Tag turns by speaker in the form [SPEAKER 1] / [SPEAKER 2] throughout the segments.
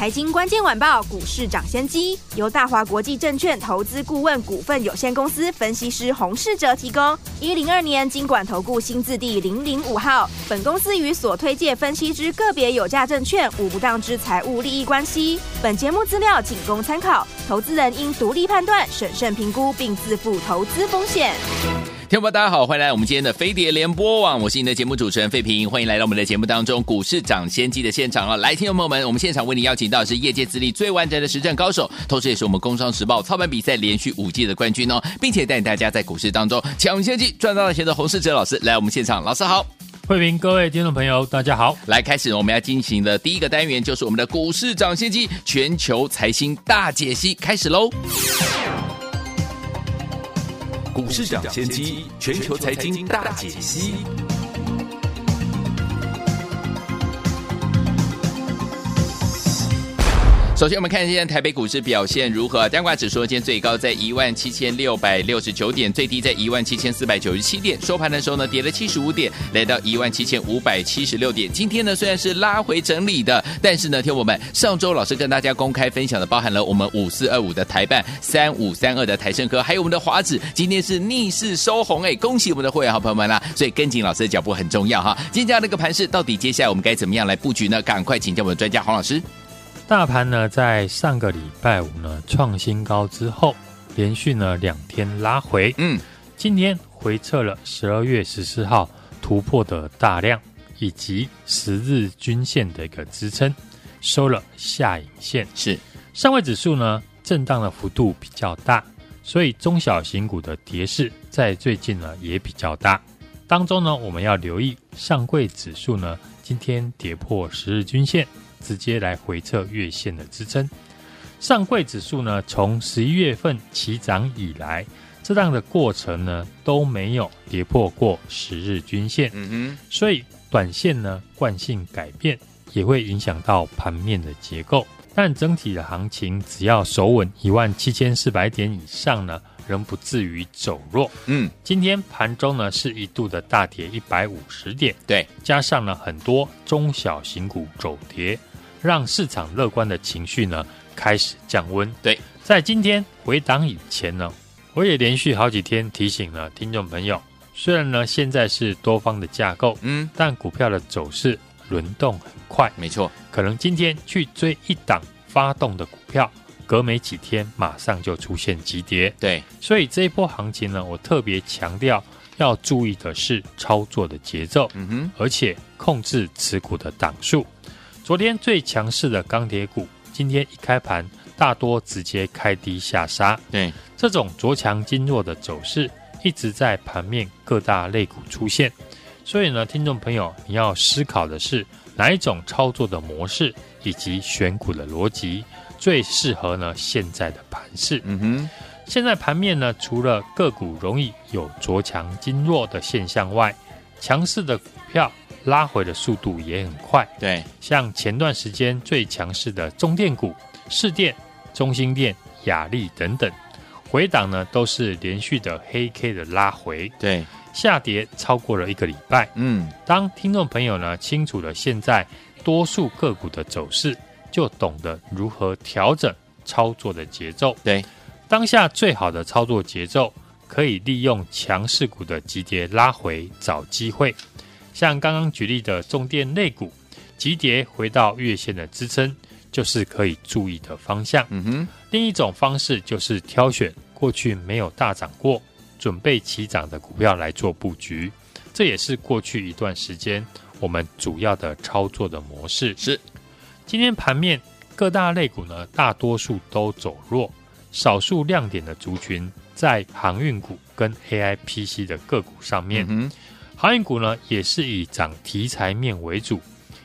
[SPEAKER 1] 财经关键晚报股市涨先机由大华国际证券投资顾问股份有限公司分析师洪世哲提供。一零二年经管投顾新字第零零五号。本公司与所推介分析之个别有价证券无不当之财务利益关系。本节目资料仅供参考，投资人应独立判断、审慎评估并自负投资风险。
[SPEAKER 2] 听众朋友，大家好，欢迎来到我们今天的飞碟联播网，我是你的节目主持人费平，欢迎来到我们的节目当中，股市涨先机的现场啊！来，听众朋友们，我们现场为您邀请到的是业界资历最完整的实战高手，同时也是我们工商时报操盘比赛连续五届的冠军哦，并且带领大家在股市当中抢先机赚到钱的洪世哲老师来我们现场，老师好，
[SPEAKER 3] 费平，各位听众朋友，大家好，
[SPEAKER 2] 来开始我们要进行的第一个单元就是我们的股市涨先机全球财经大解析，开始喽。
[SPEAKER 4] 股市涨先机，全球财经大解析。
[SPEAKER 2] 首先，我们看一下台北股市表现如何。加挂指数今天最高在一万七千六百六十九点，最低在一万七千四百九十七点。收盘的时候呢，跌了七十五点，来到一万七千五百七十六点。今天呢，虽然是拉回整理的，但是呢，听我们上周老师跟大家公开分享的，包含了我们五四二五的台办、三五三二的台盛科，还有我们的华指，今天是逆势收红，哎，恭喜我们的会员好朋友们啦！所以跟紧老师的脚步很重要哈。今天这样的一个盘势，到底接下来我们该怎么样来布局呢？赶快请教我们的专家黄老师。
[SPEAKER 3] 大盘呢，在上个礼拜五呢创新高之后，连续呢两天拉回。嗯，今天回测了十二月十四号突破的大量以及十日均线的一个支撑，收了下影线。
[SPEAKER 2] 是，
[SPEAKER 3] 上位指数呢震荡的幅度比较大，所以中小型股的跌势在最近呢也比较大。当中呢，我们要留意上柜指数呢今天跌破十日均线。直接来回测月线的支撑，上柜指数呢，从十一月份起涨以来，这样的过程呢都没有跌破过十日均线。嗯哼，所以短线呢惯性改变也会影响到盘面的结构，但整体的行情只要守稳一万七千四百点以上呢，仍不至于走弱。嗯，今天盘中呢是一度的大跌一百五十点，
[SPEAKER 2] 对，
[SPEAKER 3] 加上了很多中小型股走跌。让市场乐观的情绪呢开始降温。
[SPEAKER 2] 对，
[SPEAKER 3] 在今天回档以前呢，我也连续好几天提醒了听众朋友，虽然呢现在是多方的架构，嗯，但股票的走势轮动很快，
[SPEAKER 2] 没错，
[SPEAKER 3] 可能今天去追一档发动的股票，隔没几天马上就出现急跌。
[SPEAKER 2] 对，
[SPEAKER 3] 所以这一波行情呢，我特别强调要注意的是操作的节奏，嗯哼，而且控制持股的档数。昨天最强势的钢铁股，今天一开盘大多直接开低下杀。
[SPEAKER 2] 对，
[SPEAKER 3] 这种昨强经弱的走势一直在盘面各大类股出现。所以呢，听众朋友，你要思考的是哪一种操作的模式以及选股的逻辑最适合呢现在的盘势。嗯哼，现在盘面呢，除了个股容易有昨强经弱的现象外，强势的股票。拉回的速度也很快，
[SPEAKER 2] 对，
[SPEAKER 3] 像前段时间最强势的中电股、市电、中兴电、亚力等等，回档呢都是连续的黑 K 的拉回，
[SPEAKER 2] 对，
[SPEAKER 3] 下跌超过了一个礼拜。嗯，当听众朋友呢清楚了现在多数个股的走势，就懂得如何调整操作的节奏。
[SPEAKER 2] 对，
[SPEAKER 3] 当下最好的操作节奏，可以利用强势股的急跌拉回找机会。像刚刚举例的重电类股，急跌回到月线的支撑，就是可以注意的方向。嗯哼，另一种方式就是挑选过去没有大涨过、准备起涨的股票来做布局，这也是过去一段时间我们主要的操作的模式。
[SPEAKER 2] 是，
[SPEAKER 3] 今天盘面各大类股呢，大多数都走弱，少数亮点的族群在航运股跟 AIPC 的个股上面。嗯航运股呢，也是以涨题材面为主，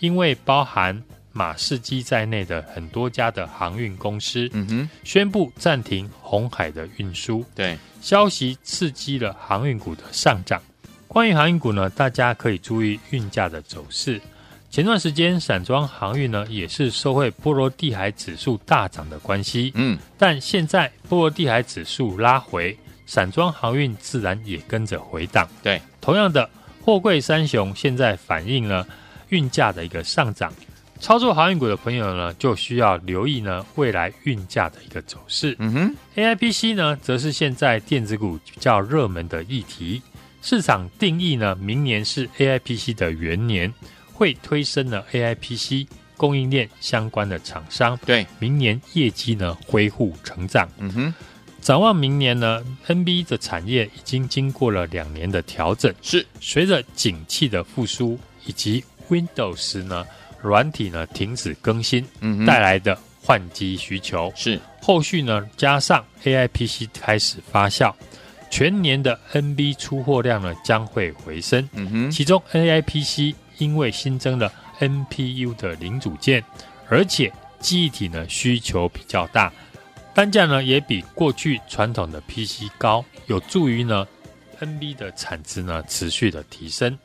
[SPEAKER 3] 因为包含马士基在内的很多家的航运公司，嗯哼，宣布暂停红海的运输，
[SPEAKER 2] 对，
[SPEAKER 3] 消息刺激了航运股的上涨。关于航运股呢，大家可以注意运价的走势。前段时间散装航运呢，也是受惠波罗的海指数大涨的关系，
[SPEAKER 2] 嗯，
[SPEAKER 3] 但现在波罗的海指数拉回，散装航运自然也跟着回档。
[SPEAKER 2] 对，
[SPEAKER 3] 同样的，货柜三雄现在反映了运价的一个上涨，操作航运股的朋友呢，就需要留意呢未来运价的一个走势。
[SPEAKER 2] 嗯哼
[SPEAKER 3] ，AIPC 呢，则是现在电子股比较热门的议题，市场定义呢，明年是 AIPC 的元年。会推升呢 AIPC 供应链相关的厂商，
[SPEAKER 2] 对，
[SPEAKER 3] 明年业绩呢恢复成长。
[SPEAKER 2] 嗯哼，
[SPEAKER 3] 展望明年呢，NB 的产业已经经过了两年的调整，
[SPEAKER 2] 是。
[SPEAKER 3] 随着景气的复苏以及 Windows 呢软体呢停止更新，
[SPEAKER 2] 嗯，
[SPEAKER 3] 带来的换机需求。
[SPEAKER 2] 是。
[SPEAKER 3] 后续呢加上 AIPC 开始发酵，全年的 NB 出货量呢将会回升。
[SPEAKER 2] 嗯哼，
[SPEAKER 3] 其中 AIPC。因为新增了 NPU 的零组件，而且记忆体呢需求比较大，单价呢也比过去传统的 PC 高，有助于呢 NB 的产值呢持续的提升。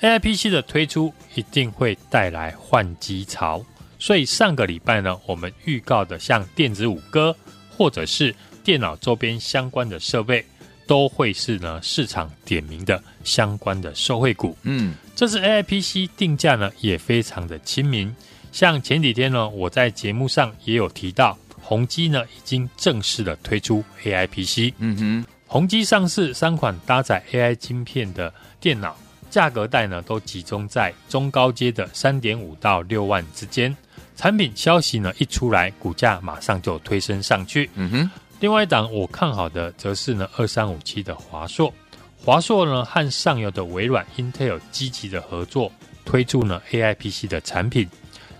[SPEAKER 3] AIPC 的推出一定会带来换机潮，所以上个礼拜呢我们预告的像电子五哥或者是电脑周边相关的设备。都会是呢市场点名的相关的受惠股。
[SPEAKER 2] 嗯，
[SPEAKER 3] 这次 AIPC 定价呢也非常的亲民。像前几天呢，我在节目上也有提到，宏基呢已经正式的推出 AIPC。
[SPEAKER 2] 嗯哼，
[SPEAKER 3] 宏基上市三款搭载 AI 晶片的电脑，价格带呢都集中在中高阶的三点五到六万之间。产品消息呢一出来，股价马上就推升上去。
[SPEAKER 2] 嗯哼。
[SPEAKER 3] 另外一档我看好的，则是呢二三五七的华硕。华硕呢和上游的微软、Intel 积极的合作，推出呢 AIPC 的产品。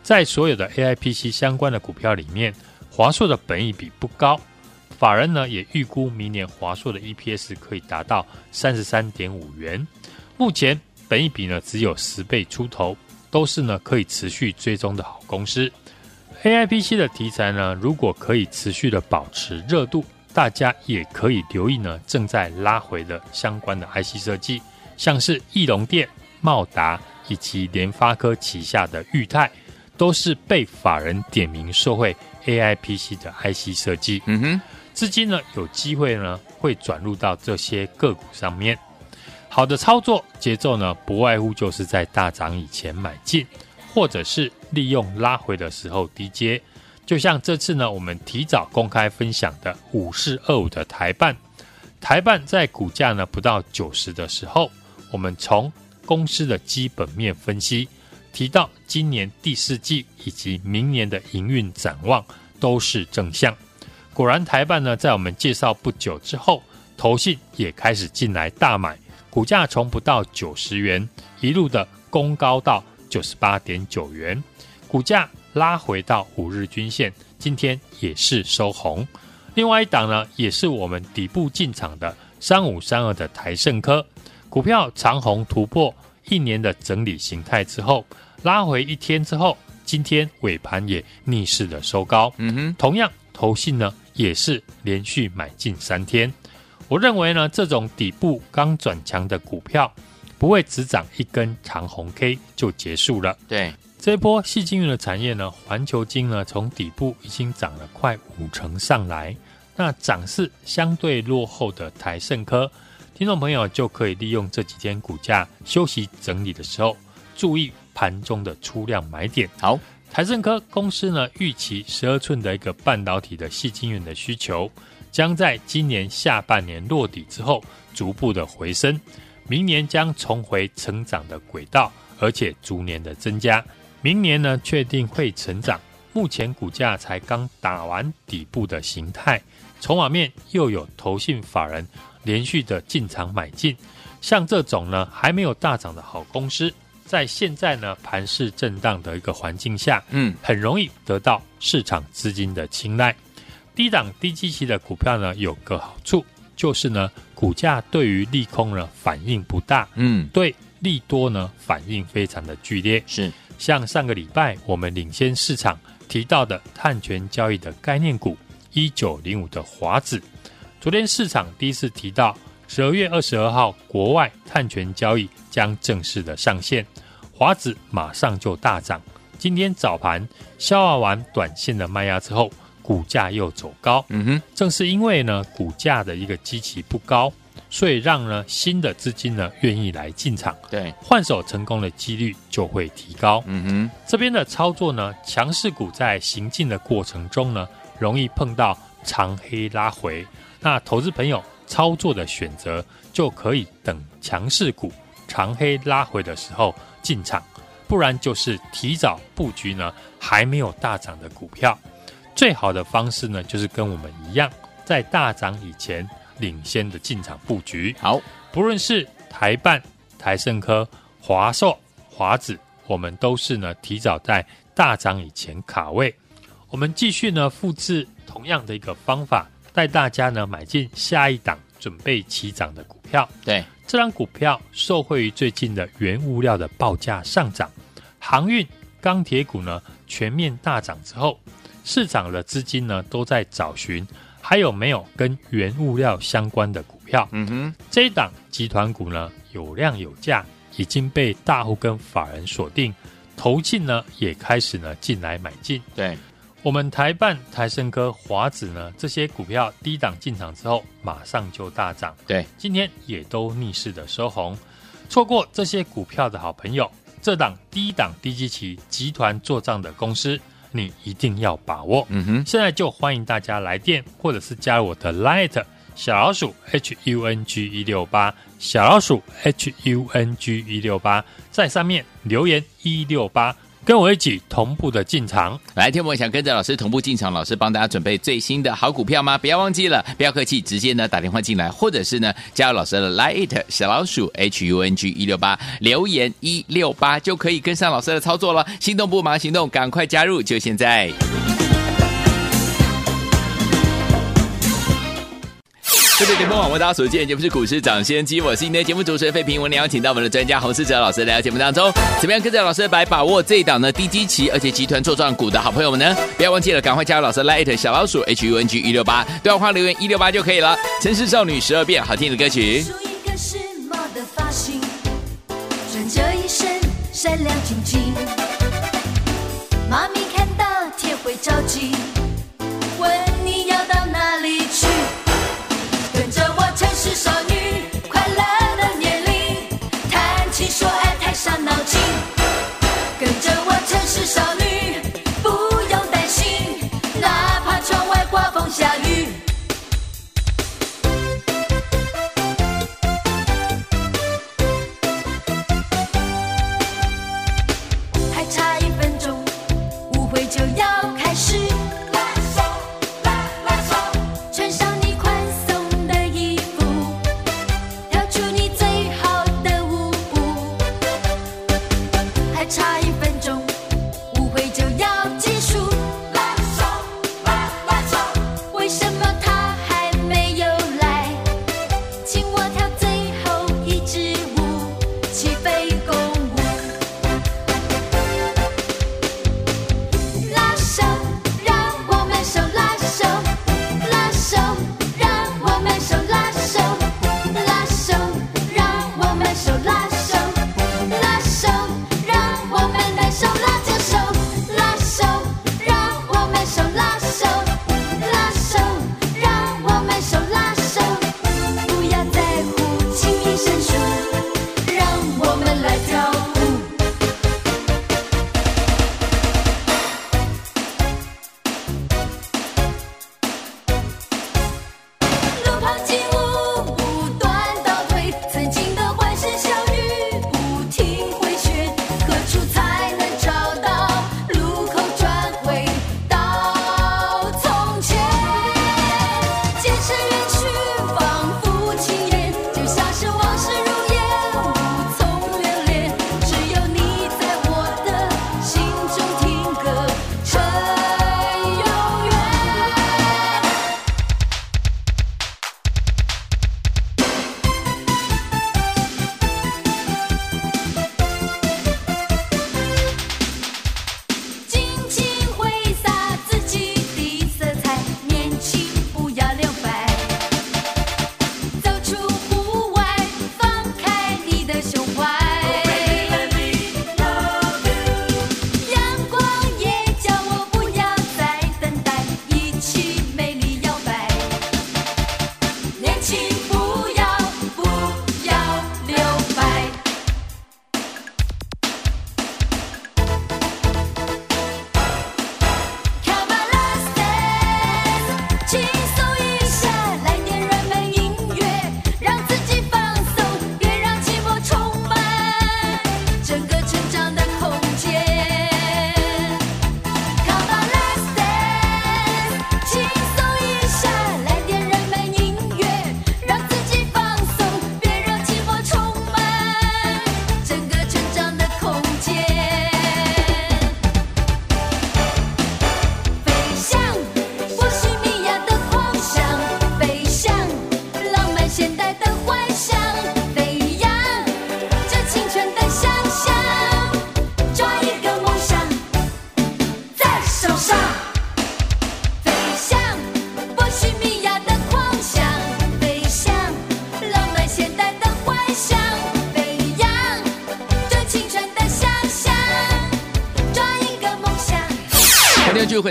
[SPEAKER 3] 在所有的 AIPC 相关的股票里面，华硕的本益比不高，法人呢也预估明年华硕的 EPS 可以达到三十三点五元。目前本益比呢只有十倍出头，都是呢可以持续追踪的好公司。AIPC 的题材呢，如果可以持续的保持热度，大家也可以留意呢正在拉回的相关的 IC 设计，像是义隆电、茂达以及联发科旗下的裕泰，都是被法人点名受惠 AIPC 的 IC 设计。
[SPEAKER 2] 嗯哼，
[SPEAKER 3] 资金呢有机会呢会转入到这些个股上面。好的操作节奏呢，不外乎就是在大涨以前买进。或者是利用拉回的时候低接，就像这次呢，我们提早公开分享的五四二五的台办，台办在股价呢不到九十的时候，我们从公司的基本面分析，提到今年第四季以及明年的营运展望都是正向。果然台办呢，在我们介绍不久之后，投信也开始进来大买，股价从不到九十元一路的攻高到。九十八点九元，股价拉回到五日均线，今天也是收红。另外一档呢，也是我们底部进场的三五三二的台盛科股票长红突破一年的整理形态之后，拉回一天之后，今天尾盘也逆势的收高。
[SPEAKER 2] 嗯哼，同
[SPEAKER 3] 样投信呢也是连续买进三天。我认为呢，这种底部刚转强的股票。不会只涨一根长红 K 就结束了。
[SPEAKER 2] 对，
[SPEAKER 3] 这一波细晶圆的产业呢，环球晶呢从底部已经涨了快五成上来。那涨势相对落后的台盛科，听众朋友就可以利用这几天股价休息整理的时候，注意盘中的出量买点。
[SPEAKER 2] 好，
[SPEAKER 3] 台盛科公司呢预期十二寸的一个半导体的细晶圆的需求，将在今年下半年落底之后，逐步的回升。明年将重回成长的轨道，而且逐年的增加。明年呢，确定会成长。目前股价才刚打完底部的形态，筹码面又有投信法人连续的进场买进。像这种呢，还没有大涨的好公司，在现在呢盘势震荡的一个环境下，
[SPEAKER 2] 嗯，
[SPEAKER 3] 很容易得到市场资金的青睐。低档低基期的股票呢，有个好处。就是呢，股价对于利空呢反应不大，
[SPEAKER 2] 嗯，
[SPEAKER 3] 对利多呢反应非常的剧烈。
[SPEAKER 2] 是
[SPEAKER 3] 像上个礼拜我们领先市场提到的碳权交易的概念股一九零五的华指，昨天市场第一次提到十二月二十二号国外碳权交易将正式的上线，华指马上就大涨。今天早盘消化完短线的卖压之后，股价又走高。
[SPEAKER 2] 嗯哼，
[SPEAKER 3] 正是因为呢股价的一个基期不高，所以让呢新的资金呢愿意来进场，
[SPEAKER 2] 对，
[SPEAKER 3] 换手成功的几率就会提高。
[SPEAKER 2] 嗯哼，
[SPEAKER 3] 这边的操作呢，强势股在行进的过程中呢，容易碰到长黑拉回。那投资朋友操作的选择，就可以等强势股长黑拉回的时候进场，不然就是提早布局呢还没有大涨的股票。最好的方式呢，就是跟我们一样，在大涨以前领先的进场布局。
[SPEAKER 2] 好，
[SPEAKER 3] 不论是台办、台盛科、华硕、华子，我们都是呢提早在大涨以前卡位。我们继续呢复制同样的一个方法。带大家呢买进下一档准备起涨的股票。
[SPEAKER 2] 对，
[SPEAKER 3] 这档股票受惠于最近的原物料的报价上涨，航运、钢铁股呢全面大涨之后，市场的资金呢都在找寻还有没有跟原物料相关的股票。
[SPEAKER 2] 嗯哼，
[SPEAKER 3] 这一档集团股呢有量有价，已经被大户跟法人锁定，投信呢也开始呢进来买进。
[SPEAKER 2] 对。
[SPEAKER 3] 我们台办、台胜科、华子呢，这些股票低档进场之后，马上就大涨。
[SPEAKER 2] 对，
[SPEAKER 3] 今天也都逆势的收红。错过这些股票的好朋友，这档低档低基期集团做账的公司，你一定要把握。
[SPEAKER 2] 嗯哼，
[SPEAKER 3] 现在就欢迎大家来电，或者是加入我的 Light 小老鼠 H U N G 一六八小老鼠 H U N G 一六八，在上面留言一六八。跟我一起同步的进场，
[SPEAKER 2] 来，听我想跟着老师同步进场，老师帮大家准备最新的好股票吗？不要忘记了，不要客气，直接呢打电话进来，或者是呢加入老师的 Line 小老鼠 H U N G 一六八，留言一六八就可以跟上老师的操作了。心动不忙行动，赶快加入，就现在。各位联播网为大家所见，节目是股市涨先机，我是今天的节目主持人费平。我们邀请到我们的专家洪世哲老师来到节目当中，怎么样跟着老师来把握这一档呢低基期而且集团作帐股的好朋友们呢？不要忘记了，赶快加入老师 Light 小老鼠 H U N G 一六八，对话框留言一六八就可以了。城市少女十二变，好听的歌曲。一个时髦的发型，穿着一身闪亮晶晶，妈咪看到天会着急，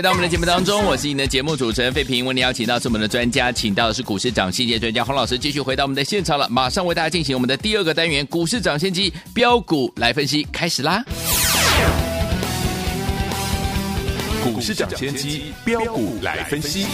[SPEAKER 2] 在我们的节目当中，我是你的节目主持人费平。为你邀请到是我们的专家，请到的是股市长细节专家洪老师，继续回到我们的现场了。马上为大家进行我们的第二个单元——股市涨先机标股来分析，开始啦！
[SPEAKER 4] 股市涨先机标股来分析。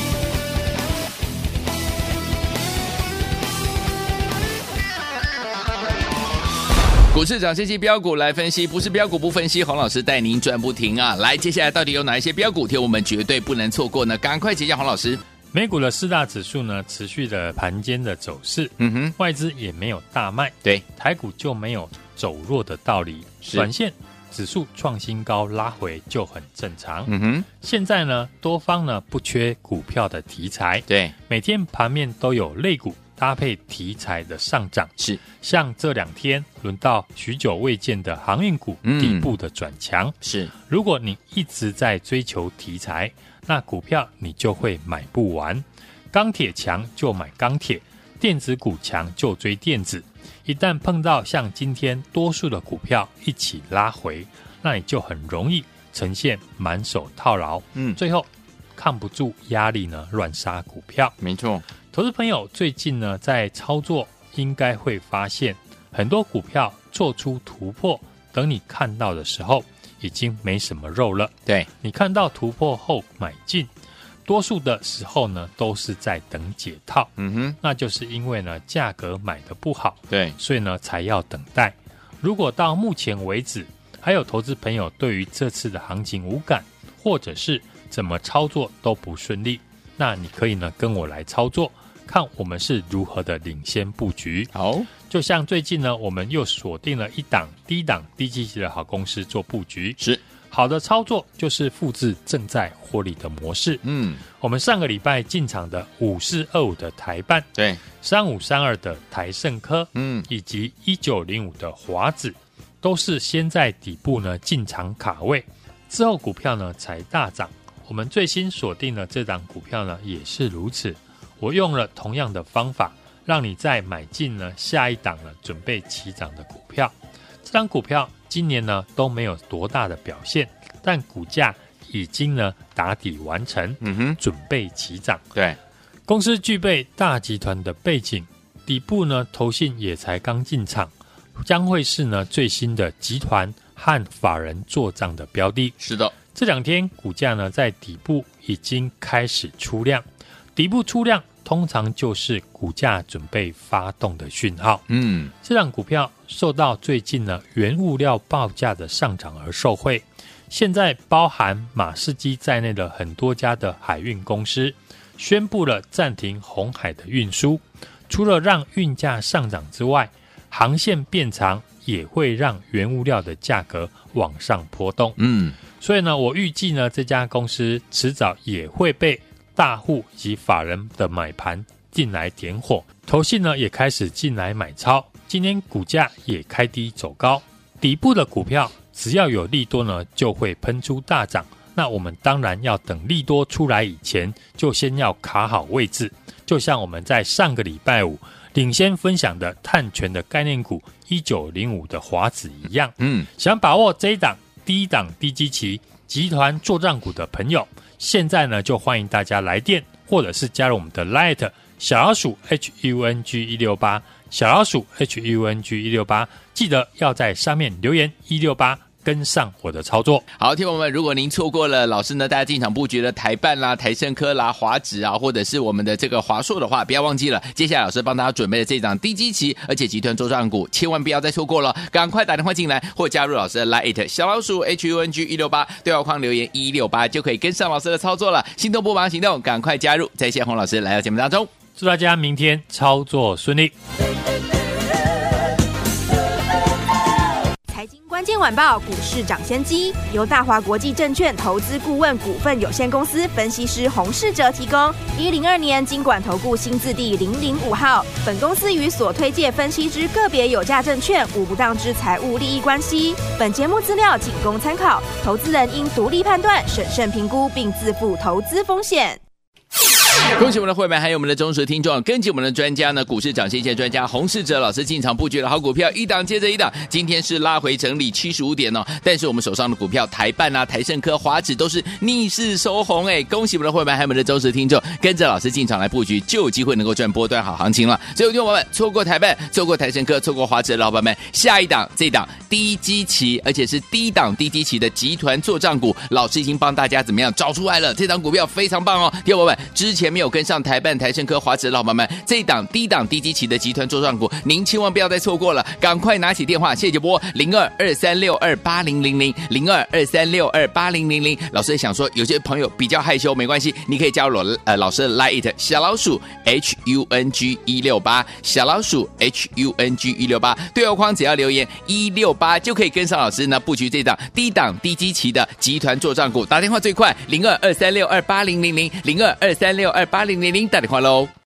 [SPEAKER 2] 股市涨先机标股来分析，不是标股不分析，洪老师带您赚不停啊！来，接下来到底有哪一些标股，天我们绝对不能错过呢？赶快请教洪老师。
[SPEAKER 3] 美股的四大指数呢，持续的盘间的走势，嗯哼，外资也没有大卖，
[SPEAKER 2] 对，
[SPEAKER 3] 台股就没有走弱的道理，短线指数创新高拉回就很正常，嗯哼，现在呢，多方呢不缺股票的题材，
[SPEAKER 2] 对，
[SPEAKER 3] 每天盘面都有类股。搭配题材的上涨，
[SPEAKER 2] 是
[SPEAKER 3] 像这两天轮到许久未见的航运股底部的转强，
[SPEAKER 2] 是。
[SPEAKER 3] 如果你一直在追求题材，那股票你就会买不完。钢铁强就买钢铁，电子股强就追电子。一旦碰到像今天多数的股票一起拉回，那你就很容易呈现满手套牢，嗯，最后抗不住压力呢，乱杀股票。
[SPEAKER 2] 没错。
[SPEAKER 3] 投资朋友最近呢，在操作应该会发现很多股票做出突破，等你看到的时候，已经没什么肉了。
[SPEAKER 2] 对，
[SPEAKER 3] 你看到突破后买进，多数的时候呢，都是在等解套。嗯哼，那就是因为呢，价格买的不好，
[SPEAKER 2] 对，
[SPEAKER 3] 所以呢，才要等待。如果到目前为止，还有投资朋友对于这次的行情无感，或者是怎么操作都不顺利，那你可以呢，跟我来操作。看我们是如何的领先布局。
[SPEAKER 2] 好，
[SPEAKER 3] 就像最近呢，我们又锁定了一档低档低基期的好公司做布局。
[SPEAKER 2] 是，
[SPEAKER 3] 好的操作就是复制正在获利的模式。嗯，我们上个礼拜进场的五四二五的台办，
[SPEAKER 2] 对，
[SPEAKER 3] 三五三二的台盛科，嗯，以及一九零五的华子，都是先在底部呢进场卡位，之后股票呢才大涨。我们最新锁定的这档股票呢也是如此。我用了同样的方法，让你再买进呢下一档呢准备起涨的股票。这档股票今年呢都没有多大的表现，但股价已经呢打底完成，嗯哼，准备起涨。
[SPEAKER 2] 对，
[SPEAKER 3] 公司具备大集团的背景，底部呢投信也才刚进场，将会是呢最新的集团和法人做账的标的。
[SPEAKER 2] 是的，
[SPEAKER 3] 这两天股价呢在底部已经开始出量。底部出量，通常就是股价准备发动的讯号。嗯，这档股票受到最近呢原物料报价的上涨而受惠。现在包含马士基在内的很多家的海运公司宣布了暂停红海的运输，除了让运价上涨之外，航线变长也会让原物料的价格往上波动。嗯，所以呢，我预计呢这家公司迟早也会被。大户及法人的买盘进来点火，投信呢也开始进来买超，今天股价也开低走高，底部的股票只要有利多呢，就会喷出大涨。那我们当然要等利多出来以前，就先要卡好位置。就像我们在上个礼拜五领先分享的碳权的概念股一九零五的华子一样，嗯，想把握这一档低档低基期集团作帐股的朋友。现在呢，就欢迎大家来电，或者是加入我们的 Light 小老鼠 H U N G 一六八小老鼠 H U N G 一六八，记得要在上面留言一六八。跟上我的操作，
[SPEAKER 2] 好，听友们，如果您错过了老师呢，大家进场布局的台办啦、台盛科啦、华指啊，或者是我们的这个华硕的话，不要忘记了，接下来老师帮大家准备的这档低基期，而且集团周转股，千万不要再错过了，赶快打电话进来或加入老师的 Lite 小老鼠 H U N G 一六八对话框留言一六八就可以跟上老师的操作了，心动不忙行动，赶快加入，在谢洪老师来到节目当中，
[SPEAKER 3] 祝大家明天操作顺利。
[SPEAKER 1] 关键晚报股市涨先机由大华国际证券投资顾问股份有限公司分析师洪世哲提供。一零二年金管投顾新字第零零五号。本公司与所推介分析之个别有价证券无不当之财务利益关系。本节目资料仅供参考，投资人应独立判断、审慎评估，并自负投资风险。
[SPEAKER 2] 恭喜我们的会员，还有我们的忠实听众，跟紧我们的专家呢，股市涨先机专家洪世哲老师进场布局的好股票，一档接着一档。今天是拉回整理七十五点哦，但是我们手上的股票台办啊、台盛科、华指都是逆势收红哎，恭喜我们的会员，还有我们的忠实听众，跟着老师进场来布局，就有机会能够赚波段好行情了。所以，听友们错过台办、错过台盛科、错过华指的老板们，下一档这档低基期，而且是低档低基期的集团作帐股，老师已经帮大家怎么样找出来了？这档股票非常棒哦，听众们之前没有跟上台办、台胜科、华指的老板们，这一档低档低基期的集团作帐股，您千万不要再错过了，赶快拿起电话，谢谢波零二二三六二八零零零零二二三六二八零零零。老师想说，有些朋友比较害羞，没关系，你可以加入我呃老师的 Lite 小老鼠 H U N G 一六八小老鼠 H U N G 一六八对话框只要留言一六八就可以跟上老师呢布局这档低档低基期的集团作帐股，打电话最快零二二三六二八零零零零二二三六二八零零零打电话喽。